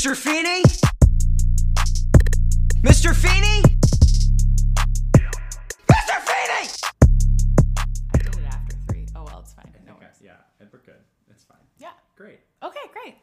Mr. Feeny? Mr. Feeny? Mr. Feeny! I did it after three. Oh well, it's fine. No Okay, worries. yeah, we're good. It's fine. Yeah. Great. Okay, great.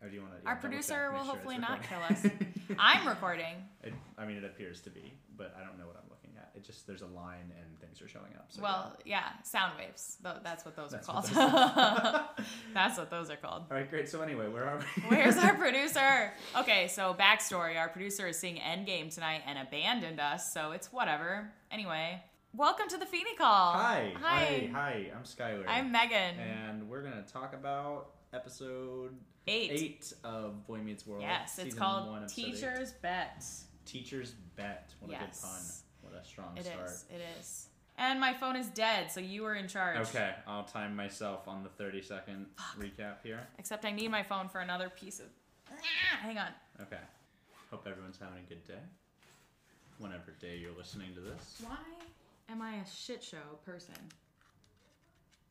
Or do you want to? Our producer will hopefully not kill us. I'm recording. It, I mean, it appears to be, but I don't know what I'm looking at. It just there's a line and things are showing up. So Well, yeah, sound waves. That's what those That's are what called. That's what those are called. All right, great. So anyway, where are we? Where's our producer? Okay, so backstory: our producer is seeing Endgame tonight and abandoned us, so it's whatever. Anyway, welcome to the Feeny Call. Hi. Hi. Hi. Hi. I'm Skylar. I'm Meghan. and we're gonna talk about episode Eight. eight of Boy Meets World. Yes, it's called one. Teacher's Bet. Teacher's Bet. What a good Yes. pun. A strong It start. is. It is. And my phone is dead, so you are in charge. Okay, I'll time myself on the 30 second recap here. Except I need my phone for another piece of. Ah, hang on. Okay. Hope everyone's having a good day. Whenever day you're listening to this. Why am I a shit show person?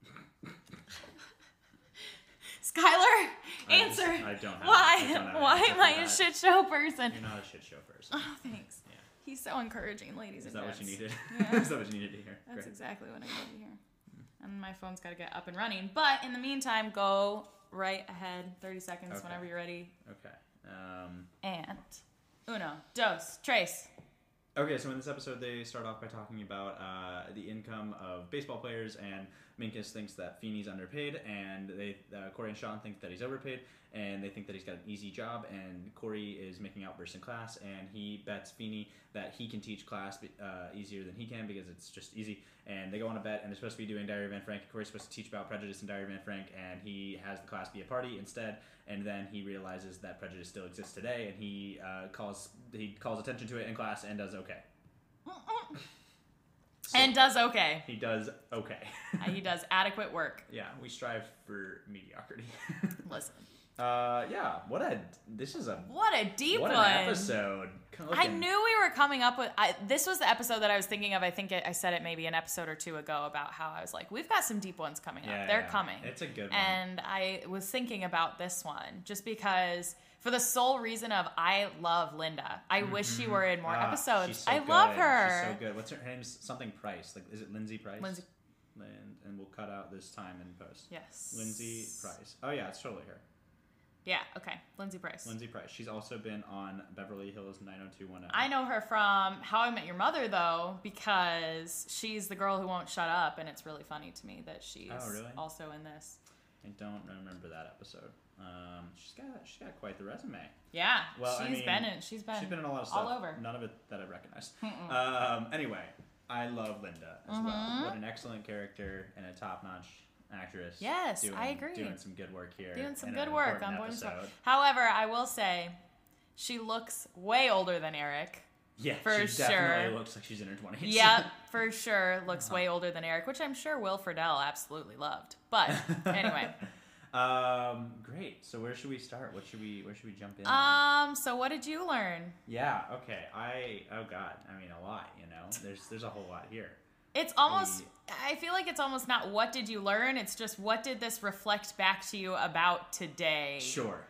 Skylar, I answer. just- I don't have- Why? I don't have Why am for I a that. shit show person? You're not a shit show person. Oh, thanks. He's so encouraging, ladies Is and that what you needed? Yeah. Is that what you needed to hear? That's Great. exactly what I needed to hear. And my phone's got to get up and running. But in the meantime, go right ahead, 30 seconds Okay. whenever you're ready. Okay. Um, And uno, dos, tres. okay, so in this episode, they start off by talking about uh, the income of baseball players, and Minkus thinks that Feeny's underpaid, and they uh, Corey and Sean think that he's overpaid, and they think that he's got an easy job, and Corey is making outbursts in class, and he bets Feeney that he can teach class uh, easier than he can because it's just easy, and they go on a bet, and they're supposed to be doing Diary of Anne Frank. Corey's supposed to teach about prejudice in Diary of Anne Frank, and he has the class be a party instead, and then he realizes that prejudice still exists today, and he uh, calls he calls attention to it in class and does okay. So And does okay. he does okay. Uh, he does adequate work. yeah, we strive for mediocrity. Listen, uh, yeah, what a this is a what a deep what one. an episode. I knew we were coming up with. I, this was the episode that I was thinking of. I think it, I said it maybe an episode or two ago about how I was like, we've got some deep ones coming Yeah, up. They're yeah, coming. It's a good one. and I was thinking about this one just because, for the sole reason of I love Linda. I wish she were in more Ah, episodes. so I love her. She's so good. What's her, name's something Price? Like is it Lindsay Price? Lindsay- And, and we'll cut out this time in post. Yes. Lindsay Price. Oh yeah, it's totally her. Yeah. Okay. Lindsay Price. Lindsay Price. She's also been on Beverly Hills 90210. I know her from How I Met Your Mother though, because she's the girl who won't shut up, and it's really funny to me that she's Oh, really? also in this. I don't remember that episode. Um, she's got she's got quite the resume. Yeah, Well, I she's mean, been in. She's been. She's been in a lot of stuff. all over. None of it that I recognized. Um, anyway, I love Linda as Mm-hmm. well. What an excellent character and a top-notch actress. Yes, doing, I agree. Doing some good work here. doing some good work on Boy. However, I will say, she looks way older than Eric. Yeah, For sure. looks like she's in her twenties. Yep, for sure. Looks Uh-huh. way older than Eric, which I'm sure Will Friedle absolutely loved. But anyway, um, great. So where should we start? What should we? Where should we jump in? on? um, so what did you learn? yeah. Okay. I. Oh God. I mean, a lot. You know, there's there's a whole lot here. It's almost. I feel like it's almost not what did you learn. It's just what did this reflect back to you about today? Sure.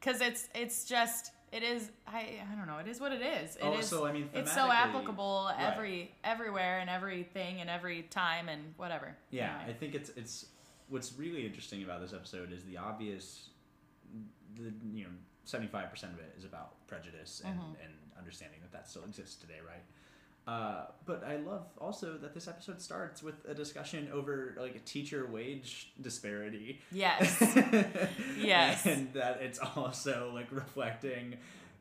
Because it's it's just it is. I I don't know. It is what it is. It is. Oh, so, I mean, it's so applicable right. every everywhere and everything and every time and whatever. Yeah, I think it's it's what's really interesting about this episode is the obvious, the you know seventy five percent of it is about prejudice and Mm-hmm. and understanding that that still exists today, right? Uh, but I love also that this episode starts with a discussion over like a teacher wage disparity. Yes. Yes. and that it's also like reflecting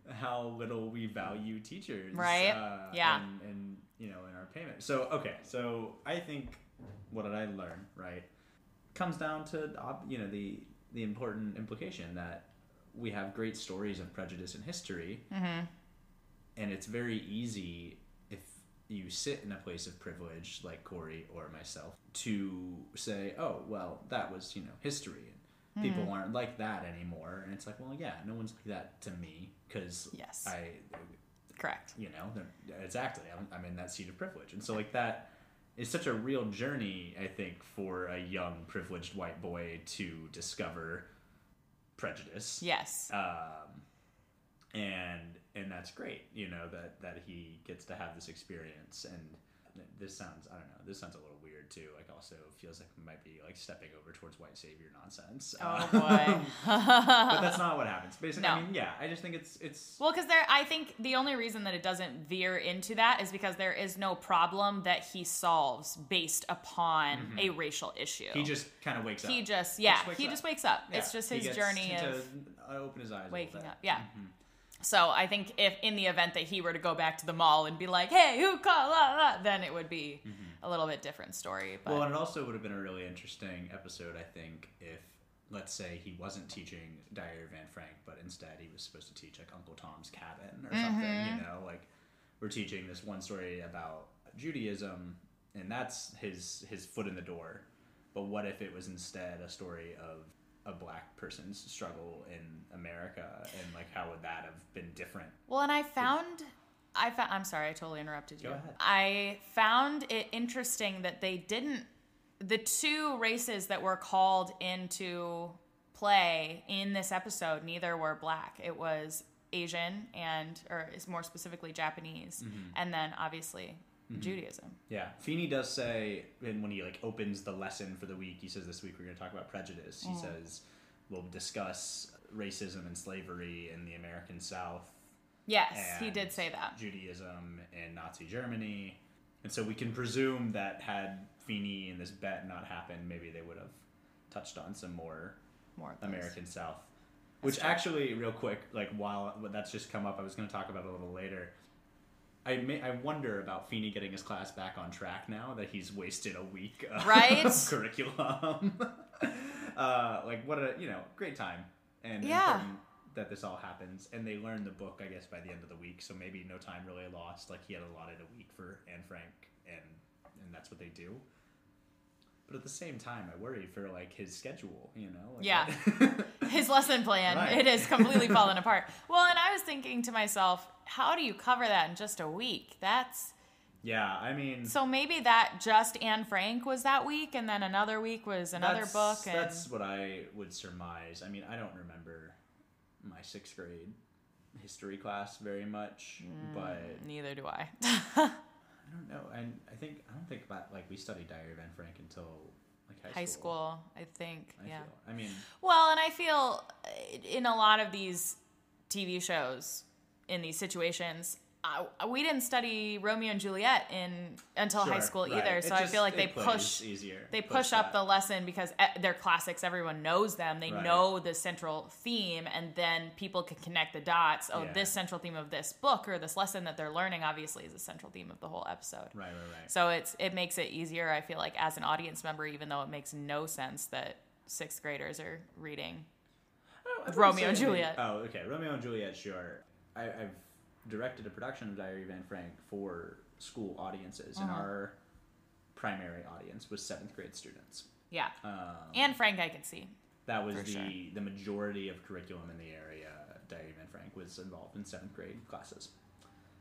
how little we value teachers, Right. Uh, Yeah. and, and you know in our payment. So okay, so I think what did I learn? Right, comes down to you know the the important implication that we have great stories of prejudice in history, Mm-hmm. and it's very easy if you sit in a place of privilege like Corey or myself to say, oh well, that was you know history. and People Mm-hmm. aren't like that anymore, and it's like, well, yeah, no one's like that to me because Yes. I Correct. you know exactly I'm, I'm in that seat of privilege and so like that is such a real journey i think for a young privileged white boy to discover prejudice. Yes. Um, and and that's great, you know that that he gets to have this experience. And this sounds I don't know this sounds a little weird too. Like also feels like it might be like stepping over towards white savior nonsense. Oh Um, boy. but that's not what happens. Basically, I mean, yeah, I just think it's it's Well, because there, I think the only reason that it doesn't veer into that is because there is no problem that he solves based upon a racial issue. Mm-hmm. he just kind of wakes up. he just, yeah, wakes he up. just wakes up. It's Yeah, just he his journey to of open his eyes, waking up. Yeah. Mm-hmm. So I think if in the event that he were to go back to the mall and be like, "Hey, who called?" La, then it would be a little bit different story. But Mm-hmm. Well, and it also would have been a really interesting episode, I think, if let's say he wasn't teaching Diary of Anne Frank, but instead he was supposed to teach like Uncle Tom's Cabin or something. Mm-hmm. You know, like we're teaching this one story about Judaism, and that's his his foot in the door. But what if it was instead a story of a black person's struggle in America, and like how would that have been different? Well, and I found I found I'm sorry, I totally interrupted you. Go ahead. I found it interesting that they didn't the two races that were called into play in this episode, neither were black. It was Asian and or is more specifically Japanese Mm-hmm. and then obviously Mm-hmm. Judaism. Yeah, Feeny does say, and when he like opens the lesson for the week, he says, "This week we're going to talk about prejudice." He mm. says, "We'll discuss racism and slavery in the American South, Yes, he did say that. Judaism in Nazi Germany." And so we can presume that had Feeny and this bet not happened, maybe they would have touched on some more More. American South. Which true. actually, real quick, like while that's just come up, I was going to talk about a little later. I may, I wonder about Feeny getting his class back on track now that he's wasted a week of Right? curriculum. uh, like what a you know great time and Yeah. that this all happens and they learn the book I guess by the end of the week so maybe no time really lost like he had allotted a week for Anne Frank and and that's what they do. But at the same time, I worry for like his schedule, you know. Like, Yeah. his lesson plan Right. it has completely fallen apart well and i was thinking to myself how do you cover that in just a week that's yeah. I mean, so maybe that just anne frank was that week and then another week was another book and That's what I would surmise. I mean, I don't remember my sixth grade history class very much, Mm. but neither do i I don't know. And I think I don't think about like we studied Diary of Anne Frank until like high, high school i think I yeah feel. I mean, well and i feel uh, in a lot of these tv shows in these situations uh, we didn't study Romeo and Juliet in until high school right. either. It So I feel like they push easier. they push up the lesson because they're classics everyone knows them they Right. know the central theme and then people can connect the dots oh Yeah. this central theme of this book or this lesson that they're learning obviously is a central theme of the whole episode Right, right, right. so it's it makes it easier i feel like as an audience member even though it makes no sense that sixth graders are reading I Romeo and anything- Juliet. Oh, okay. Romeo and Juliet, sure. I, I've directed a production of Diary of Anne Frank for school audiences, and Uh-huh. our primary audience was seventh grade students. yeah Um, and frank i can see that was for the sure. the majority of curriculum in the area. Diary of Anne Frank was involved in seventh grade classes,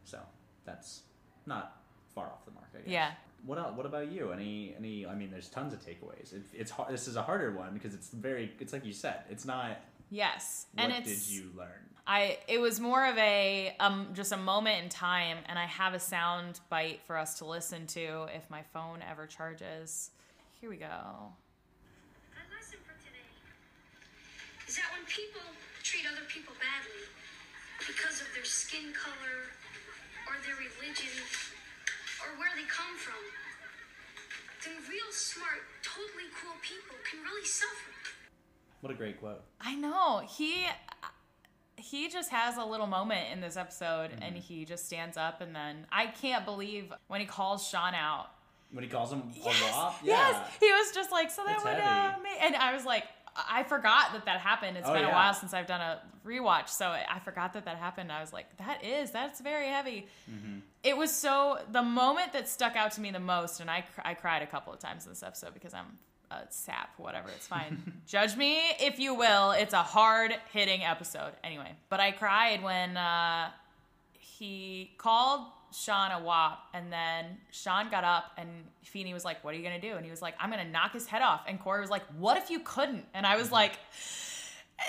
so that's not far off the mark. I guess. Yeah. What else, What about you? Any any? I mean, there's tons of takeaways. It, it's hard. This is a harder one because it's very. It's like you said. It's not. yes What and it's did you learn? I it was more of a um just a moment in time and I have a sound bite for us to listen to if my phone ever charges. Here we go. My lesson for today is that when people treat other people badly because of their skin color or their religion or where they come from, then real smart, totally cool people can really suffer. What a great quote. I know. He he just has a little moment in this episode and he just stands up and then I can't believe when he calls Sean out. When he calls him Yes, wop, yes. He was just like, so that It's would uh, heavy. and I was like, I forgot that that happened. It's Oh, been a while since I've done a rewatch, so I forgot that that happened. I was like, that is that's very heavy. Mm-hmm. It was so the moment that stuck out to me the most, and I I cried a couple of times in this episode because I'm a sap, whatever. It's fine. Judge me if you will. It's a hard hitting episode anyway. But I cried when uh, he called Sean a wop, and then Sean got up, and Feeney was like, "What are you gonna do?" And he was like, "I'm gonna knock his head off." And Corey was like, "What if you couldn't?" And I was like,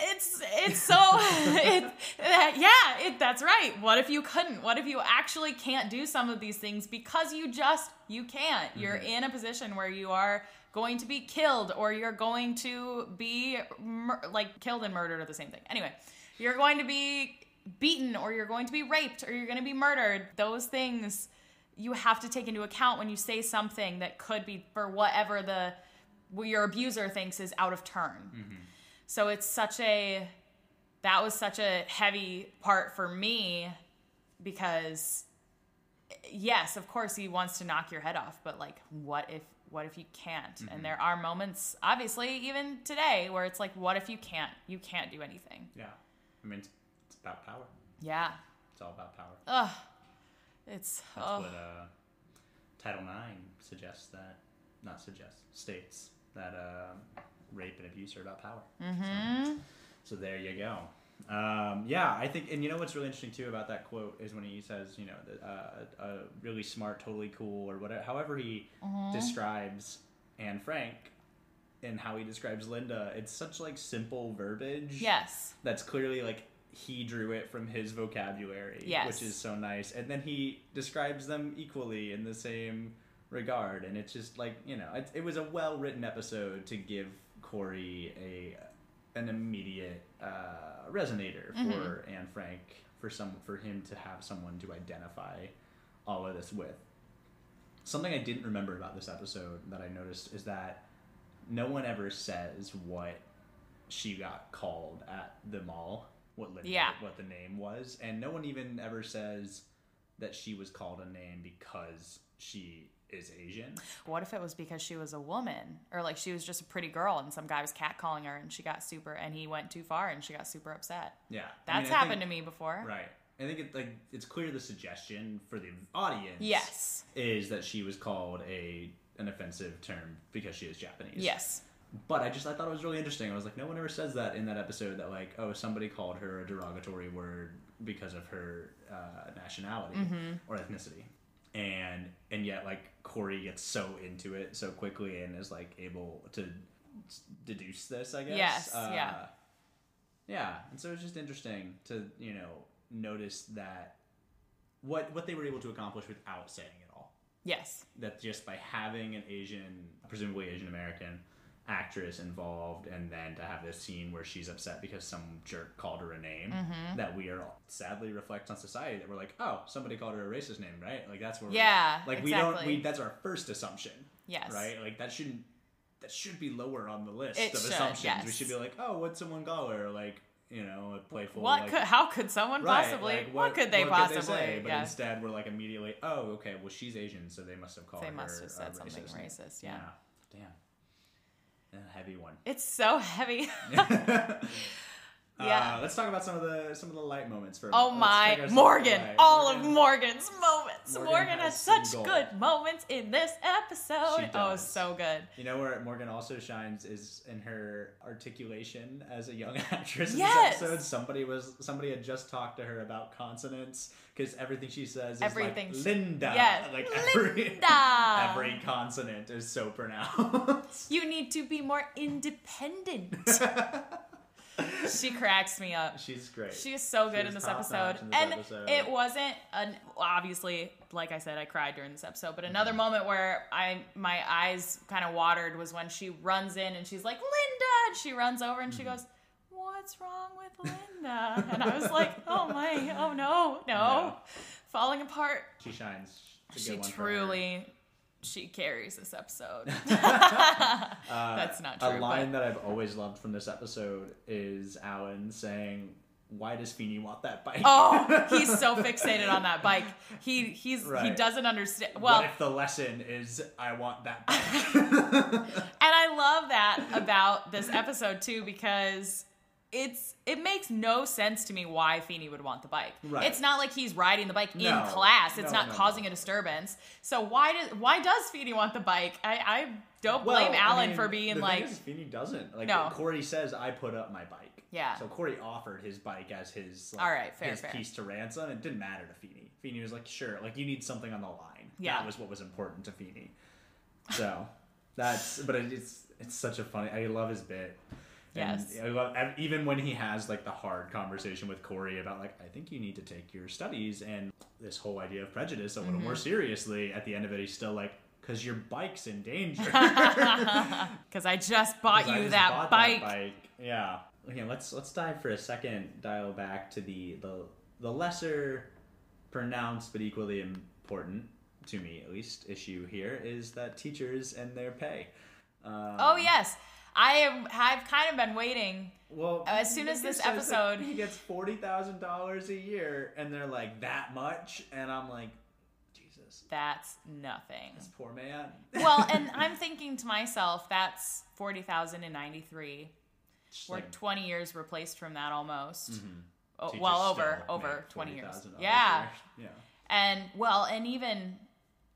it's it's so it, uh, yeah it, that's right what if you couldn't what if you actually can't do some of these things because you just you can't you're in a position where you are going to be killed or you're going to be mur- like killed and murdered are the same thing. Anyway you're going to be beaten or you're going to be raped or you're going to be murdered. Those things you have to take into account when you say something that could be for whatever the what your abuser thinks is out of turn. Mm-hmm. So it's such a that was such a heavy part for me because yes, of course he wants to knock your head off, but like what if what if you can't? And there are moments obviously even today where it's like what if you can't? You can't do anything. Yeah. I mean, it's, it's about power. Yeah. It's all about power. Ugh. It's That's oh. what uh, Title IX suggests that, not suggests, states that uh, rape and abuse are about power. Mm-hmm. So, so there you go. Um, yeah, I think, and you know what's really interesting too about that quote is when he says, you know, uh, a really smart, totally cool, or whatever, however he describes Anne Frank and how he describes Linda. It's such like simple verbiage yes. that's clearly like he drew it from his vocabulary, Yes. which is so nice. And then he describes them equally in the same regard, and it's just like you know, it, it was a well written episode to give Corey a an immediate uh, resonator for Anne Frank for some for him to have someone to identify all of this with. Something I didn't remember about this episode that I noticed is that no one ever says what she got called at the mall, what Linda, Yeah. what the name was, and no one even ever says that she was called a name because she is Asian. What if it was because she was a woman or like she was just a pretty girl and some guy was catcalling her and she got super and he went too far and she got super upset. Yeah, That's happened to me before. Right. I think it like it's clear the suggestion for the audience. Yes. is that she was called a an offensive term because she is Japanese. Yes. But I just I thought it was really interesting. I was like, no one ever says that in that episode that like, oh, somebody called her a derogatory word because of her uh, nationality Mm-hmm. or ethnicity, and and yet like Corey gets so into it so quickly and is like able to deduce this. I guess. Yes, Uh, yeah. Yeah, and so it's just interesting to you know notice that what what they were able to accomplish without saying it all Yes. that just by having an Asian, presumably Asian American actress involved, and then to have this scene where she's upset because some jerk called her a name, Mm-hmm. that we are sadly reflects on society that we're like, oh, somebody called her a racist name, right? Like that's where Yeah, like we don't we that's our first assumption, Yes. right? Like that shouldn't that should be lower on the list It of should, assumptions. We should be like, oh, what'd someone call her? Like you know, a playful. What like, could how could someone Right, possibly like, what, could they possibly say? But yeah. instead, we're like immediately, oh, okay, well, she's Asian, so they must have called They her. must have said something racist. racist, yeah. Damn. A heavy one. It's so heavy. Uh, Yeah. let's talk about some of the some of the light moments for. Oh my Morgan. All of Morgan's moments. Morgan Morgan, has has such good moments in this episode. Oh, so good. You know where Morgan also shines is in her articulation as a young actress in Yes. this episode. Somebody was somebody had just talked to her about consonants because everything she says is Everything like Linda. Yes, Like every Linda. every consonant is so pronounced. You need to be more independent. she cracks me up. She's great. She is so good in this episode. in this and episode. it wasn't an obviously, like I said, I cried during this episode. But another moment where I my eyes kind of watered was when she runs in and she's like, Linda and she runs over and she Mm-hmm. goes, What's wrong with Linda? and I was like, Oh my, oh no, no. No. Falling apart. she shines. She good one for her. truly she carries this episode. Uh, That's not true. A line but- that I've always loved from this episode is Alan saying, "Why does Feeny want that bike?" Oh, he's so fixated on that bike. He he's he doesn't understand. Well, what if the lesson is I want that bike? And I love that about this episode too because it's it makes no sense to me why Feeny would want the bike. Right. It's not like he's riding the bike No. in class. It's No, not no, causing a disturbance. So why does why does Feeny want the bike? I, I don't Well, blame I Alan mean, for being like is, Feeny doesn't. Like No. Corey says, I put up my bike. Yeah. So Corey offered his bike as his like, All right, fair, his fair. piece to ransom. It didn't matter to Feeny. Feeny was like, sure, like you need something on the line. Yeah. That was what was important to Feeny. So that's but it, it's it's such a funny. I love his bit. Yes. And even when he has like the hard conversation with Corey about like, I think you need to take your studies and this whole idea of prejudice a little more Mm-hmm. seriously. At the end of it, he's still like, because your bike's in danger. Because I just bought you just that bought bike. bike. Yeah. Okay, let's let's dive for a second. Dial back to the the the lesser pronounced but equally important to me at least issue here is that teachers and their pay. Um, Oh yes, I have, have kind of been waiting. Well, As soon as this episode- he gets forty thousand dollars a year, and they're like that much, and I'm like, Jesus, That's nothing. this poor man. well, and I'm thinking to myself, that's forty thousand three. Just We're twenty years replaced from that almost. Oh, teachers well, over over twenty years. Yeah, yeah. and well, and even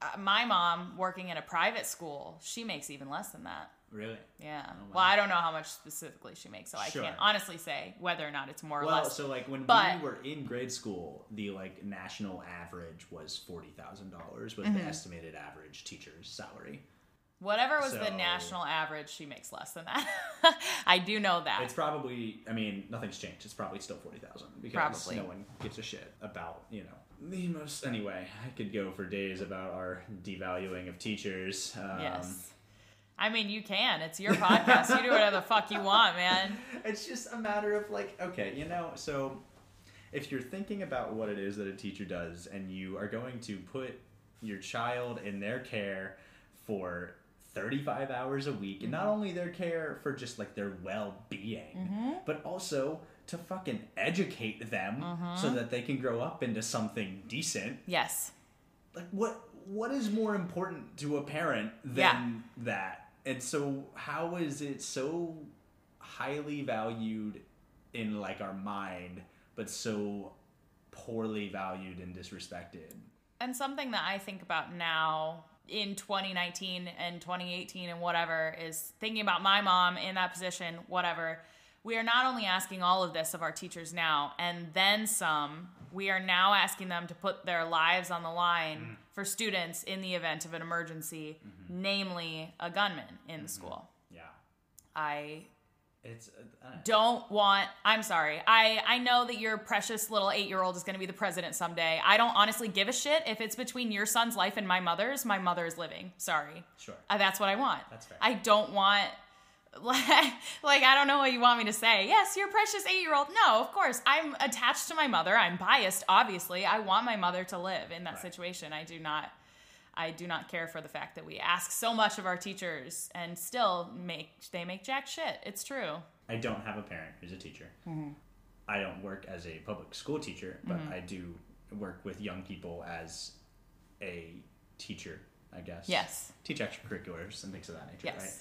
uh, my mom working in a private school, she makes even less than that. Really? Yeah. Oh, wow. Well, I don't know how much specifically she makes, so I can't honestly say whether or not it's more or less. Well, so like when But- we were in grade school, the like national average was forty thousand dollars was Mm-hmm. the estimated average teacher's salary. Whatever was the national average, she makes less than that. I do know that. It's probably, I mean, nothing's changed. It's probably still forty thousand because Probably. no one gives a shit about you know the most. Anyway, I could go for days about our devaluing of teachers. Um, yes. I mean, you can. It's your podcast. you do whatever the fuck you want, man. it's just a matter of like, okay, you know, so if you're thinking about what it is that a teacher does and you are going to put your child in their care for 35 hours a week and not mm-hmm. only their care for just like their well-being mm-hmm. but also to fucking educate them mm-hmm. so that they can grow up into something decent Yes. like what what is more important to a parent than Yeah. that and so how is it so highly valued in like our mind but so poorly valued and disrespected And something that I think about now in 2019 and 2018 and whatever is thinking about my mom in that position, whatever. We are not only asking all of this of our teachers now and then some, we are now asking them to put their lives on the line mm. For students in the event of an emergency, namely a gunman in the school. yeah. I it's uh, uh, don't want i'm sorry i i know that your precious little eight year old is going to be the president someday. I don't honestly give a shit if it's between your son's life and my mother's my mother is living. Sorry. Sure. Uh, that's what i want. That's fair. i don't want like i don't know what you want me to say yes your precious eight year old no of course i'm attached to my mother i'm biased obviously i want my mother to live in that Right. situation i do not I do not care for the fact that we ask so much of our teachers and still make they make jack shit. It's true. i don't have a parent who's a teacher Mm-hmm. i don't work as a public school teacher but i do work with young people as a teacher i guess Yes. teach extracurriculars and things of that nature Yes. right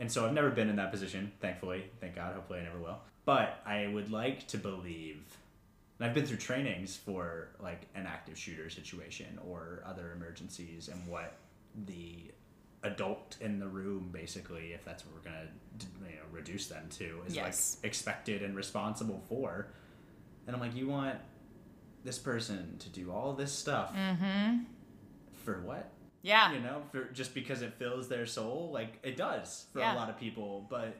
And so I've never been in that position, thankfully. Thank God. Hopefully I never will. But I would like to believe, and I've been through trainings for like an active shooter situation or other emergencies and what the adult in the room, basically, if that's what we're going to you know, reduce them to, is Yes. like expected and responsible for. And I'm like, you want this person to do all this stuff Mm-hmm. for what? Yeah. you know, for just because it fills their soul, like it does for Yeah. a lot of people. But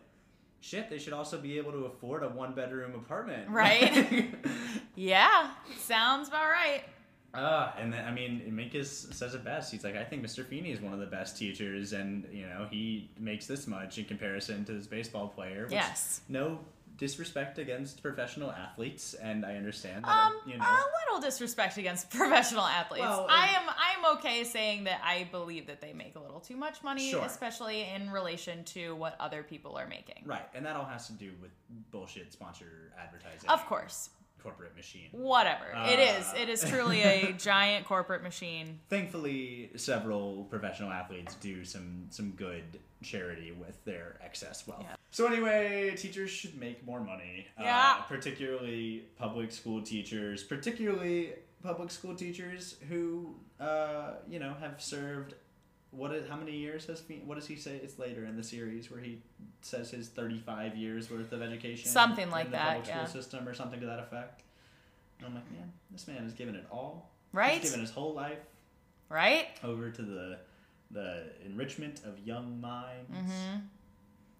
shit, they should also be able to afford a one bedroom apartment, Right. Yeah. Sounds about right. Ah, and then I mean, Minkus says it best. He's like, I think Mr. Feeny is one of the best teachers, and you know, he makes this much in comparison to this baseball player. Yes. No disrespect against professional athletes, and I understand that. Um, you know, a little disrespect against professional athletes. Well, I am I am okay saying that I believe that they make a little too much money, Sure. especially in relation to what other people are making. right, and that all has to do with bullshit sponsor advertising. Of course. Corporate machine. Whatever. it is. Uh. It is truly a giant corporate machine. thankfully several professional athletes do some some good charity with their excess wealth Yeah. so anyway teachers should make more money Yeah. uh, particularly public school teachers particularly public school teachers who uh, you know have served what is, how many years has Fe- what does he say it's later in the series where he says his 35 years worth of education Something in like the that, public yeah. school system or something to that effect and i'm like man this man has given it all Right? he's given his whole life Right? over to the the enrichment of young minds. Mm-hmm.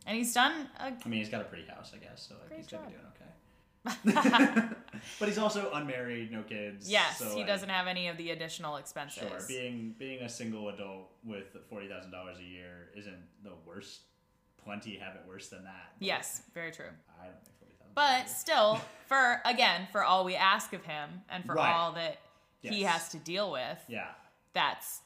And he's done a I mean, he's got a pretty house, I guess, so like, he's gonna be doing okay. but he's also unmarried, no kids. Yes, so, he like, doesn't have any of the additional expenses. Sure, being being a single adult with forty thousand dollars a year isn't the worst. Plenty have it worse than that. yes, very true. I don't think forty thousand. But still, for again, for all we ask of him and for Right. all that he has to deal with, yeah, that's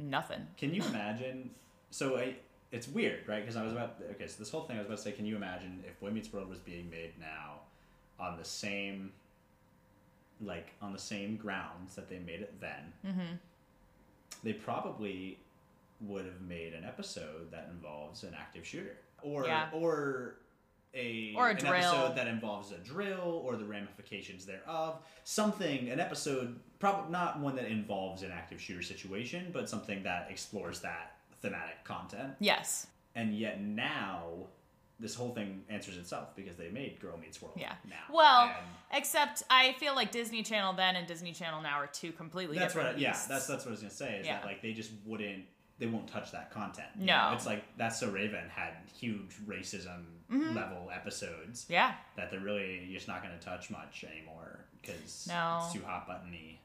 nothing. Can you imagine? So I, it's weird, right? Because I was about okay. So this whole thing I was about to say. Can you imagine if Boy Meets World was being made now, on the same, like on the same grounds that they made it then? Mm-hmm. They probably would have made an episode that involves an active shooter, or Yeah. or. A, Or a an drill. episode that involves a drill or the ramifications thereof. Something, an episode, probably not one that involves an active shooter situation, but something that explores that thematic content. Yes. And yet now, this whole thing answers itself because they made Girl Meets World. Yeah. Now. Well, And except I feel like Disney Channel then and Disney Channel now are two completely that's what. different. I, yeah, that's that's what I was gonna say. Is Yeah. that like they just wouldn't. They won't touch that content. you No. know? it's like that's so Raven had huge racism Mm-hmm. level episodes yeah. that they're really just not going to touch much anymore because No. it's too hot buttony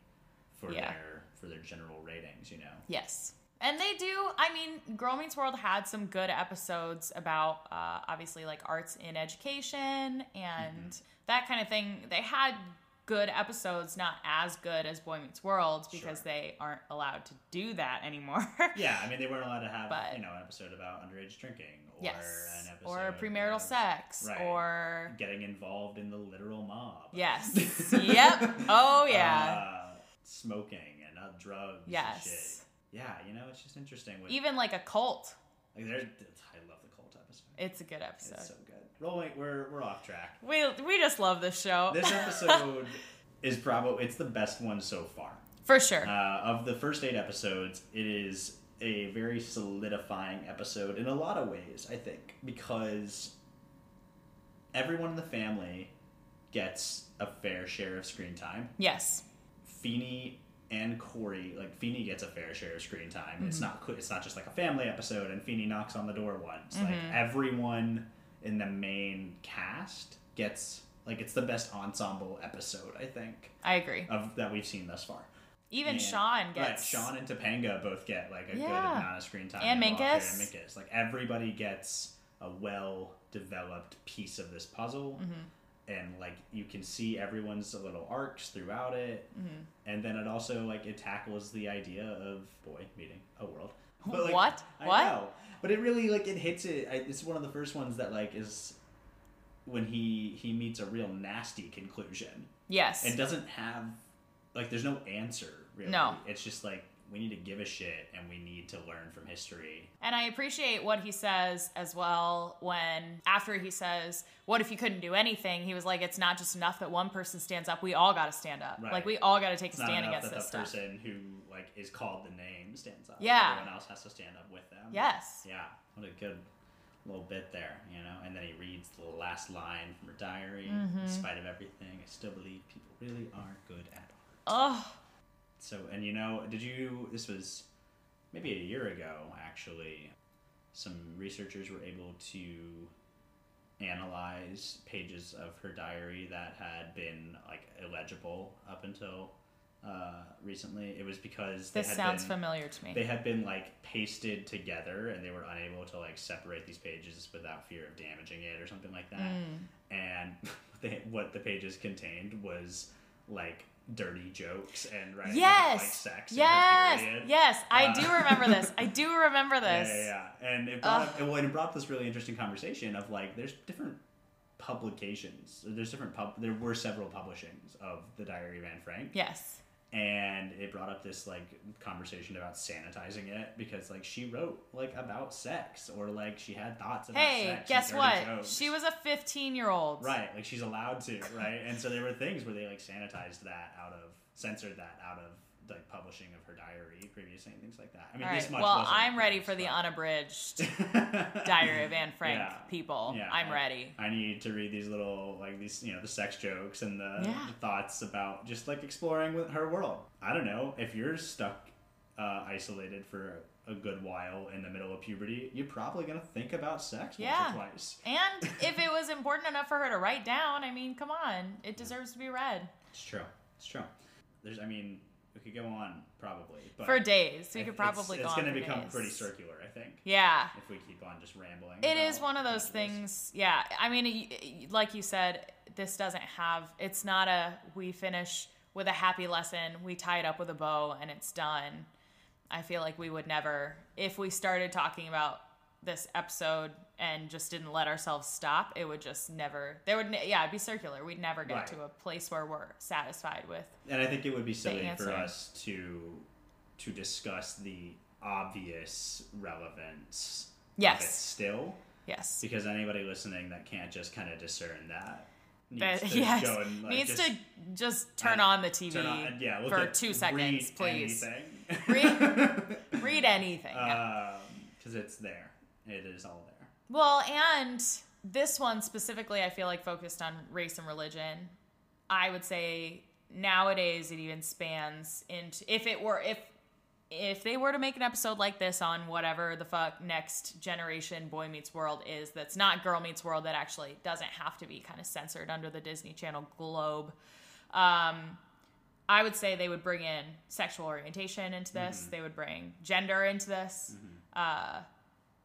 for Yeah. their for their general ratings. You know. Yes. And they do, I mean, Girl Meets World had some good episodes about uh, obviously like arts in education and Mm-hmm. that kind of thing. They had good episodes, not as good as Boy Meets World because Sure. they aren't allowed to do that anymore. Yeah, I mean they weren't allowed to have But- you know an episode about underage drinking or yes. an episode Or premarital sex right. or. getting involved in the literal mob. Yes. yep. Oh, yeah. Uh, smoking and uh, drugs. And Yes. Yeah, you know it's just interesting. With, Even like a cult. like there, I love the cult episode. It's a good episode. It's so good. Rolling, we're we're off track. we, we just love this show. This episode is probably it's the best one so far. For sure. Uh, of the first eight episodes, it is a very solidifying episode in a lot of ways, I think, because everyone in the family gets a fair share of screen time. yes. Feeny and Corey, like Feeny gets a fair share of screen time. Mm-hmm. It's not it's not just like a family episode and Feeny knocks on the door once. Like Mm-hmm. everyone in the main cast gets like it's the best ensemble episode I think I agree. of that we've seen thus far. Even And- Sean gets. right. Sean and Topanga both get like a good amount of screen time. And Minkus. And Minkus. Like everybody gets a well developed piece of this puzzle. Mm-hmm. And like you can see everyone's little arcs throughout it, Mm-hmm. and then it also like it tackles the idea of boy meeting a world. but, like, What? I What? know, but it really like it hits it. I, it's one of the first ones that like is when he he meets a real nasty conclusion Yes. and doesn't have like there's no answer really No. it's just like we need to give a shit and we need to learn from history And I appreciate what he says as well when, after he says, What if you couldn't do anything? He was like, It's not just enough that one person stands up. We all got to stand up. Right. Like, we all got to take it's a stand against that this the stuff. person who like is called the name stands up Yeah. everyone else has to stand up with them Yes. yeah what a good little bit there you know and then he reads the last line from her diary Mm-hmm. in spite of everything i still believe people really are good at art Oh, So, and you know, did you? This was maybe a year ago, actually. Some researchers were able to analyze pages of her diary that had been like illegible up until uh, recently. It was because they this had sounds been, familiar to me. They had been like pasted together, and they were unable to like separate these pages without fear of damaging it or something like that. Mm. And they, what the pages contained was like dirty jokes and writing about, like yes. sex. yes. Yes. I Uh, do remember this. I do remember this. Yeah, yeah, yeah. And it brought, up, well, it brought up this really interesting conversation of like, there's different publications. There's different pub. There were several publishings of the Diary of Anne Frank, Yes. And it brought up this like conversation about sanitizing it because like she wrote like about sex or like she had thoughts about Hey, sex. and guess what? jokes. She was a 15 year old. Right, like she's allowed to, right? And so there were things where they like sanitized that out of, censored that out of like publishing of her diary previously and things like that. I mean, All this right. much. Well, I'm ready for the unabridged Diary of Anne Frank Yeah. people. Yeah, I'm I- ready. I need to read these little like these you know the sex jokes and the, Yeah. the thoughts about just like exploring with her world. I don't know if you're stuck uh, isolated for a good while in the middle of puberty, you're probably gonna think about sex Yeah. once or twice. And if it was important enough for her to write down, I mean, come on, it deserves to be read It's true. It's true. There's, I mean, we could go on probably, but for days. We could probably It's, It's gonna become days. pretty circular, I think, Yeah, if we keep on just rambling. It is one of those things. Yeah, I mean, like you said, this doesn't have. It's not a we finish with a happy lesson, we tie it up with a bow, and it's done. I feel like we would never, if we started talking about this episode and just didn't let ourselves stop, it would just never. There would, yeah, it'd be circular. We'd never get Right. to a place where we're satisfied with. And I think it would be silly for us to to discuss the obvious relevance of it Yes. still, Yes. because anybody listening that can't just kind of discern that needs But, to yes. go and like, needs just to just turn uh, on the TV on, yeah, for two seconds, please. anything. Read- Read anything. because it's there. It is all there. Well, and this one specifically, I feel like focused on race and religion. I would say nowadays it even spans into if it were if if they were to make an episode like this on whatever the fuck next generation Boy Meets World is, that's not Girl Meets World, that actually doesn't have to be kind of censored under the Disney Channel globe. Um, I would say they would bring in sexual orientation into this. They would bring gender into this, uh,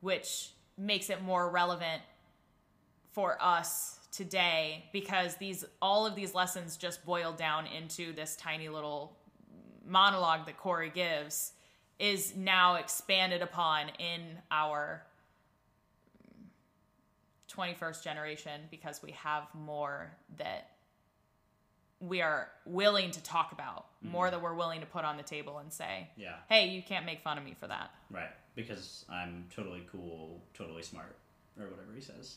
which makes it more relevant for us today because these all of these lessons just boil down into this tiny little monologue that Corey gives is now expanded upon in our 21st generation because we have more that we are willing to talk about, more mm-hmm. that we're willing to put on the table and say, Yeah. hey, you can't make fun of me for that. Right. Because I'm totally cool, totally smart, or whatever he says.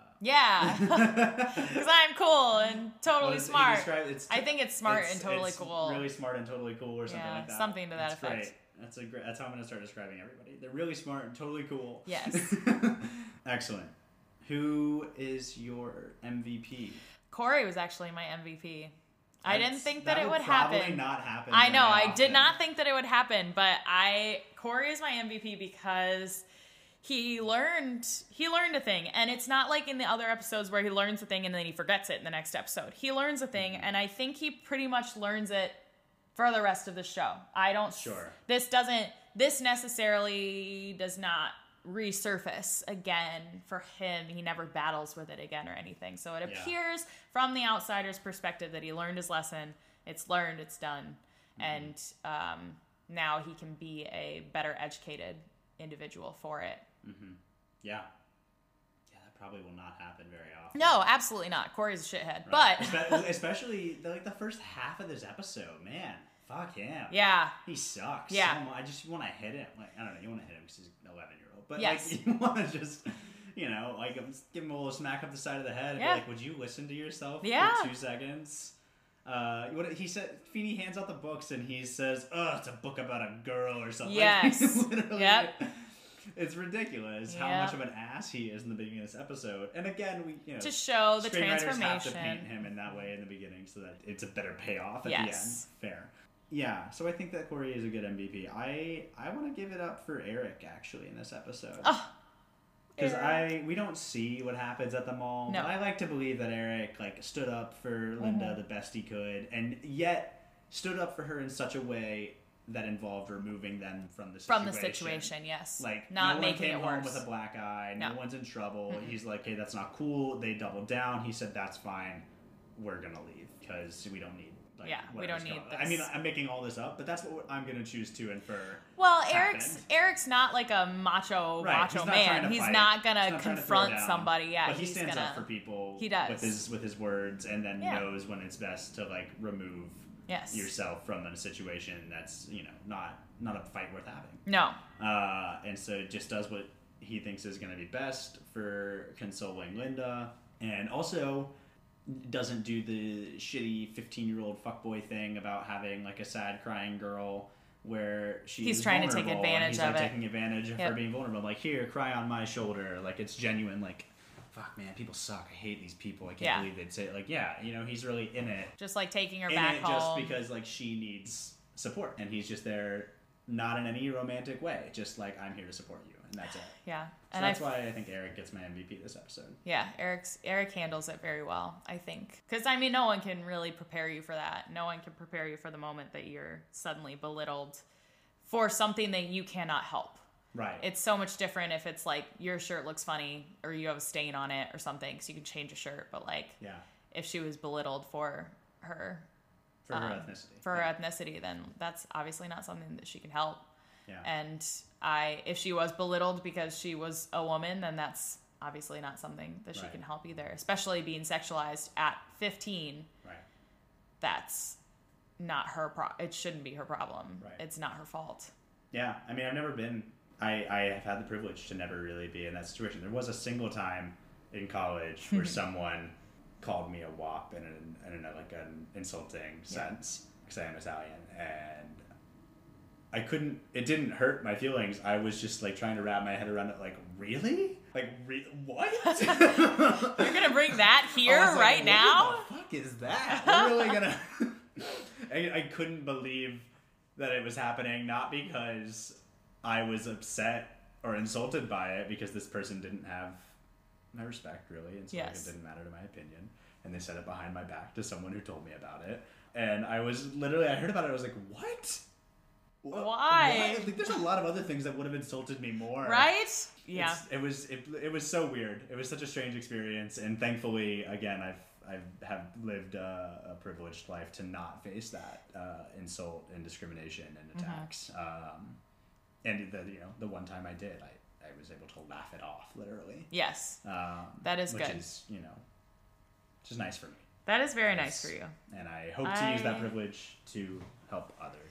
Uh, yeah, because I'm cool and totally Well, smart. described- it's- I think it's smart it's- and totally it's cool. Really smart and totally cool, or something Yeah, like that. something to that That's effect. Great. That's a great. That's how I'm gonna start describing everybody. They're really smart and totally cool. Yes. Excellent. Who is your MVP? Corey was actually my MVP. I didn't think that, it would would probably happen. Not happen. I know. I did not think that it would happen, but I Corey is my MVP because he learned he learned a thing, and it's not like in the other episodes where he learns a thing and then he forgets it in the next episode. He learns a thing, Mm-hmm. and I think he pretty much learns it for the rest of the show. I don't. Sure. This doesn't. This necessarily does not resurface again for him. He never battles with it again or anything. So it Yeah. appears from the outsider's perspective that he learned his lesson. It's learned. It's done. Mm-hmm. And um, now he can be a better educated individual for it. Mm-hmm. Yeah. Yeah, that probably will not happen very often. No, absolutely not. Corey's a shithead. Right. But especially the, like the first half of this episode, man. Fuck him. yeah, He sucks. Yeah. So. I just want to hit him. Like I don't know. You want to hit him because he's an 11 year old, but Yes. like you want to just. You know, like give him a little smack up the side of the head. Yeah. like, would you listen to yourself Yeah. for two seconds? Uh, what he said, Feeny hands out the books and he says, "Oh, it's a book about a girl or something." Yes. Literally, Yep. It's ridiculous how much of an ass he is in the beginning of this episode. And again, we you know to show the screenwriters have to paint him in that way in the beginning so that it's a better payoff at Yes. the end. Fair. Yeah, so I think that Corey is a good MVP. I I want to give it up for Eric actually in this episode. Oh, Because I we don't see what happens at the mall, No. but I like to believe that Eric like stood up for Linda Mm-hmm. the best he could, and yet stood up for her in such a way that involved removing them from the situation. from the situation, yes. Like not no making one came it home worse. with a black eye. No, No. one's in trouble. He's like, "Hey, that's not cool." They doubled down. He said, "That's fine. We're gonna leave because we don't need." Like, Yeah, we don't need going on." I mean. I'm making all this up, but that's what I'm gonna choose to infer. Well, happened. Eric's Eric's not like a macho Right, macho he's man. to He's not gonna He's not trying to confront somebody. Yeah, but he he's stands gonna. up for people. He does. with his with his words, and then Yeah. knows when it's best to like remove Yes. yourself from a situation that's you know not not a fight worth having. No. Uh, and so just does what he thinks is going to be best for consoling Linda, and also doesn't do the shitty fifteen-year-old fuckboy thing about having like a sad crying girl where she's He's trying to take advantage he's, like, of it. taking advantage of her being vulnerable. Like here, cry on my shoulder. Like it's genuine. Like fuck, man, people suck. I hate these people. I can't Yeah. believe they'd say it. like yeah, you know, he's really in it Just like taking her in back home. just because like she needs support and he's just there not in any romantic way, just like I'm here to support you, and that's it. Yeah. So And that's I why I think Eric gets my MVP this episode. Yeah, Eric's Eric handles it very well, I think. Because I mean, no one can really prepare you for that. No one can prepare you for the moment that you're suddenly belittled for something that you cannot help. Right. It's so much different if it's like your shirt looks funny or you have a stain on it or something, so you can change a shirt. But like, yeah. if she was belittled for her For her um, ethnicity. for her yeah. ethnicity, then that's obviously not something that she can help. Yeah. And I, if she was belittled because she was a woman, then that's obviously not something that she Right. can help either. Especially being sexualized at 15, right. that's not her pro. It shouldn't be her problem. Right. It's not her fault. Yeah, I mean, I've never been. I I have had the privilege to never really be in that situation. There was a single time in college where someone called me a wop in an in a, like an insulting sense because I am Italian, and I couldn't. It didn't hurt my feelings. I was just like trying to wrap my head around it. Like, really? Like, re- what? You're gonna bring that here like, right what now? the fuck is that? We're really gonna. I, I couldn't believe that it was happening, not because I was upset or insulted by it, because this person didn't have my respect really, and so like, it didn't matter to my opinion, and they said it behind my back to someone who told me about it, and I was literally I heard about it, I was like, what? Why? Like, there's a lot of other things that would have insulted me more. Right? Yeah. It's- it was it, it was so weird. It was such a strange experience, and thankfully, again, I've I've have lived a, a privileged life to not face that uh, insult and discrimination and Mm-hmm. attacks. Um, and the you know the one time I did, I, I was able to laugh it off, literally. Yes. Um, That is which good. is you know, which is nice for me, That is very nice Yes. for you. and I hope to use that privilege to help other people.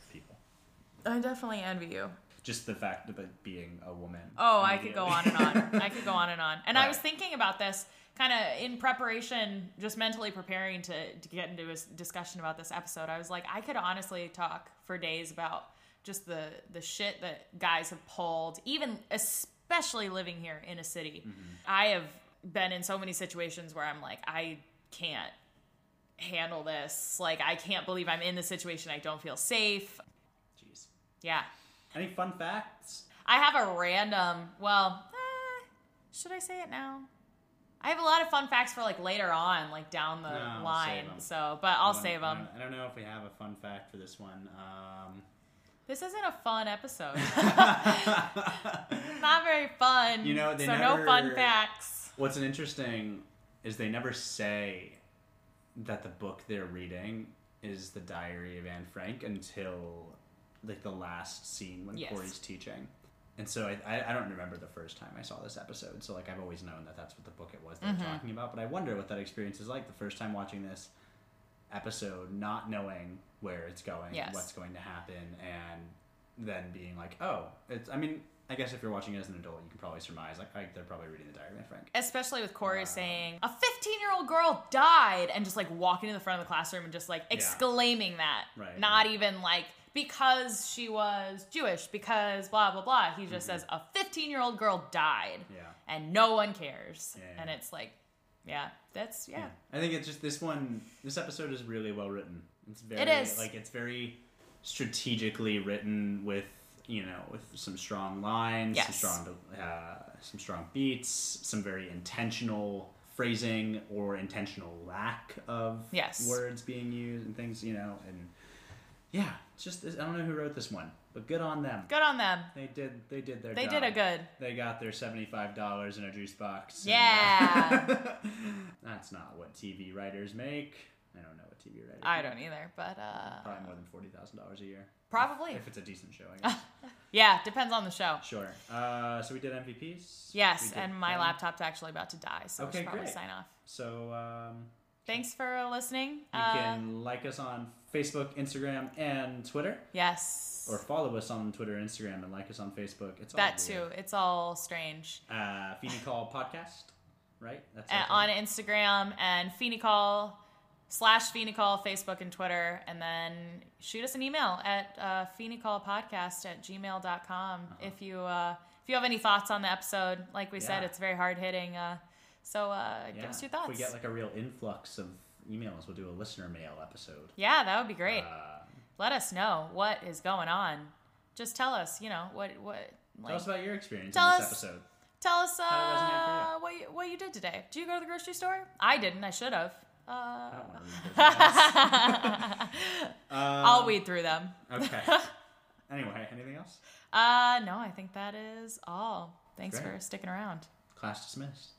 I definitely envy you. Just the fact of it being a woman. Oh, I could go on and on. I could go on and on. And I was thinking about this kind of in preparation, just mentally preparing to, to get into a discussion about this episode. I was like, I could honestly talk for days about just the the shit that guys have pulled, even especially living here in a city. Mm-hmm. I have been in so many situations where I'm like, I can't handle this. Like, I can't believe I'm in this situation. I don't feel safe. Yeah. Any fun facts? I have a random. Well, eh, should I say it now? I have a lot of fun facts for like later on, like down the No, line. So, but I'll save them. I don't know if we have a fun fact for this one. Um, This isn't a fun episode. Not very fun. You know, they so no fun facts. what's an interesting is they never say that the book they're reading is the Diary of Anne Frank until like the last scene when Yes. Cory's teaching. And so I, I, I don't remember the first time I saw this episode. So like I've always known that that's what the book it was they're Mm-hmm. talking about. But I wonder what that experience is like the first time watching this episode, not knowing where it's going, Yes. what's going to happen, and then being like, oh, it's. I mean, I guess if you're watching it as an adult, you can probably surmise like, like they're probably reading the Diary of Frank. Especially with Cory Wow. saying a 15 year old girl died and just like walking to the front of the classroom and just like exclaiming that. Right. Not even like because she was Jewish, because blah, blah, blah. He just Mm-hmm. says a 15 year old girl died Yeah. and no one cares. Yeah, yeah. And it's like, yeah, that's, yeah. I think it's just this one. This episode is really well written. It's very It is. like it's very strategically written with you know with some strong lines, Yes. some strong uh, some strong beats, some very intentional phrasing or intentional lack of Yes. words being used and things. You know, and yeah, it's just I don't know who wrote this one, but good on them. Good on them. They did they did their job. They job. did a good. They got their seventy-five dollars in a juice box. and, Yeah. uh, that's not what TV writers make. I don't know what TV writers. I make. don't either, but uh, Probably more than forty thousand dollars a year. Probably. If it's a decent show, I guess. yeah, depends on the show. sure. Uh, so we did MVPs. Yes, did and my laptop's actually about to die, so we Okay, should probably great. sign off. So um, Thanks for listening. you Uh, can like us on Facebook, Instagram, and Twitter, yes. or follow us on Twitter, Instagram, and like us on Facebook. It's all that too. It's all strange. Uh, Feeny Call Podcast, right? That's Uh, on. Instagram and Feeny Call slash Feeny Call, Facebook and Twitter. And then shoot us an email at uh, Podcast at gmail.com if you uh, if you have any thoughts on the episode. Like we said, it's very hard hitting. Uh, so uh, give us your thoughts. If we get like a real influx of emails, we'll do a listener mail episode. yeah, that would be great. Uh, Let us know what is going on just tell us. You know what what. Tell Like, us about your experience Tell in this us- episode. tell us How did it resonate for uh, what you, what you did today. Did you go to the grocery store? I didn't. I should have. Uh, I don't want to remember that. I'll Um, weed through them. Okay. Anyway, anything else? Uh, no, I think that is all. Thanks Great. for sticking around. Class dismissed.